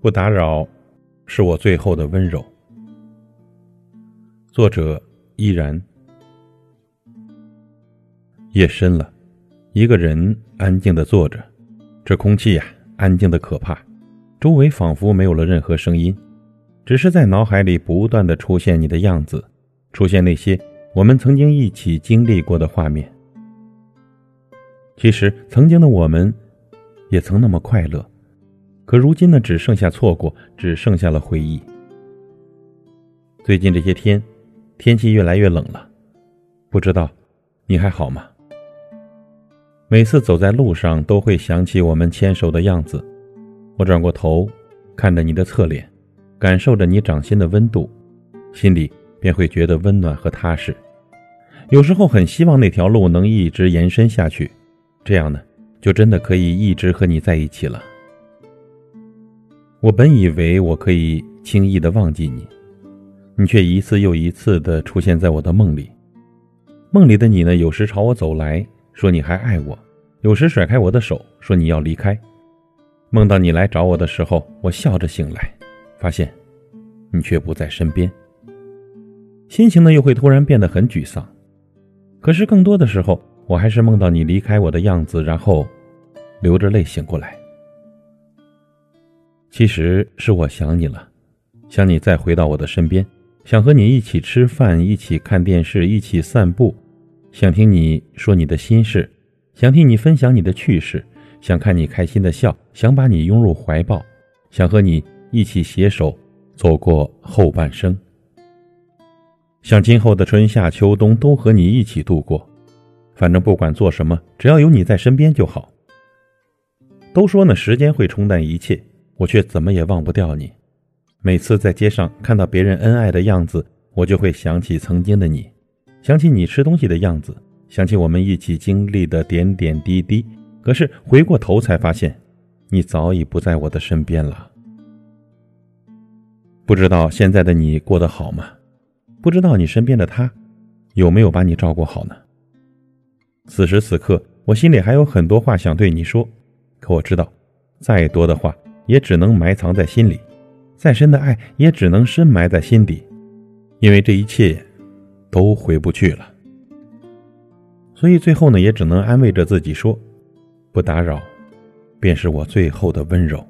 不打扰，是我最后的温柔。作者依然。夜深了，一个人安静的坐着，这空气呀，安静的可怕，周围仿佛没有了任何声音，只是在脑海里不断的出现你的样子，出现那些我们曾经一起经历过的画面。其实，曾经的我们，也曾那么快乐。可如今呢，只剩下错过，只剩下了回忆。最近这些天，天气越来越冷了，不知道你还好吗？每次走在路上，都会想起我们牵手的样子。我转过头，看着你的侧脸，感受着你掌心的温度，心里便会觉得温暖和踏实。有时候很希望那条路能一直延伸下去，这样呢，就真的可以一直和你在一起了。我本以为我可以轻易的忘记你，你却一次又一次的出现在我的梦里。梦里的你呢，有时朝我走来说你还爱我，有时甩开我的手说你要离开。梦到你来找我的时候，我笑着醒来，发现你却不在身边，心情呢又会突然变得很沮丧。可是更多的时候，我还是梦到你离开我的样子，然后流着泪醒过来。其实是我想你了，想你再回到我的身边，想和你一起吃饭，一起看电视，一起散步，想听你说你的心事，想听你分享你的趣事，想看你开心的笑，想把你拥入怀抱，想和你一起携手走过后半生，想今后的春夏秋冬都和你一起度过，反正不管做什么，只要有你在身边就好。都说呢，时间会冲淡一切。我却怎么也忘不掉你。每次在街上看到别人恩爱的样子，我就会想起曾经的你，想起你吃东西的样子，想起我们一起经历的点点滴滴。可是回过头才发现，你早已不在我的身边了。不知道现在的你过得好吗？不知道你身边的他，有没有把你照顾好呢？此时此刻，我心里还有很多话想对你说，可我知道，再多的话。也只能埋藏在心里，再深的爱也只能深埋在心底，因为这一切都回不去了。所以最后呢，也只能安慰着自己说：“不打扰，便是我最后的温柔。”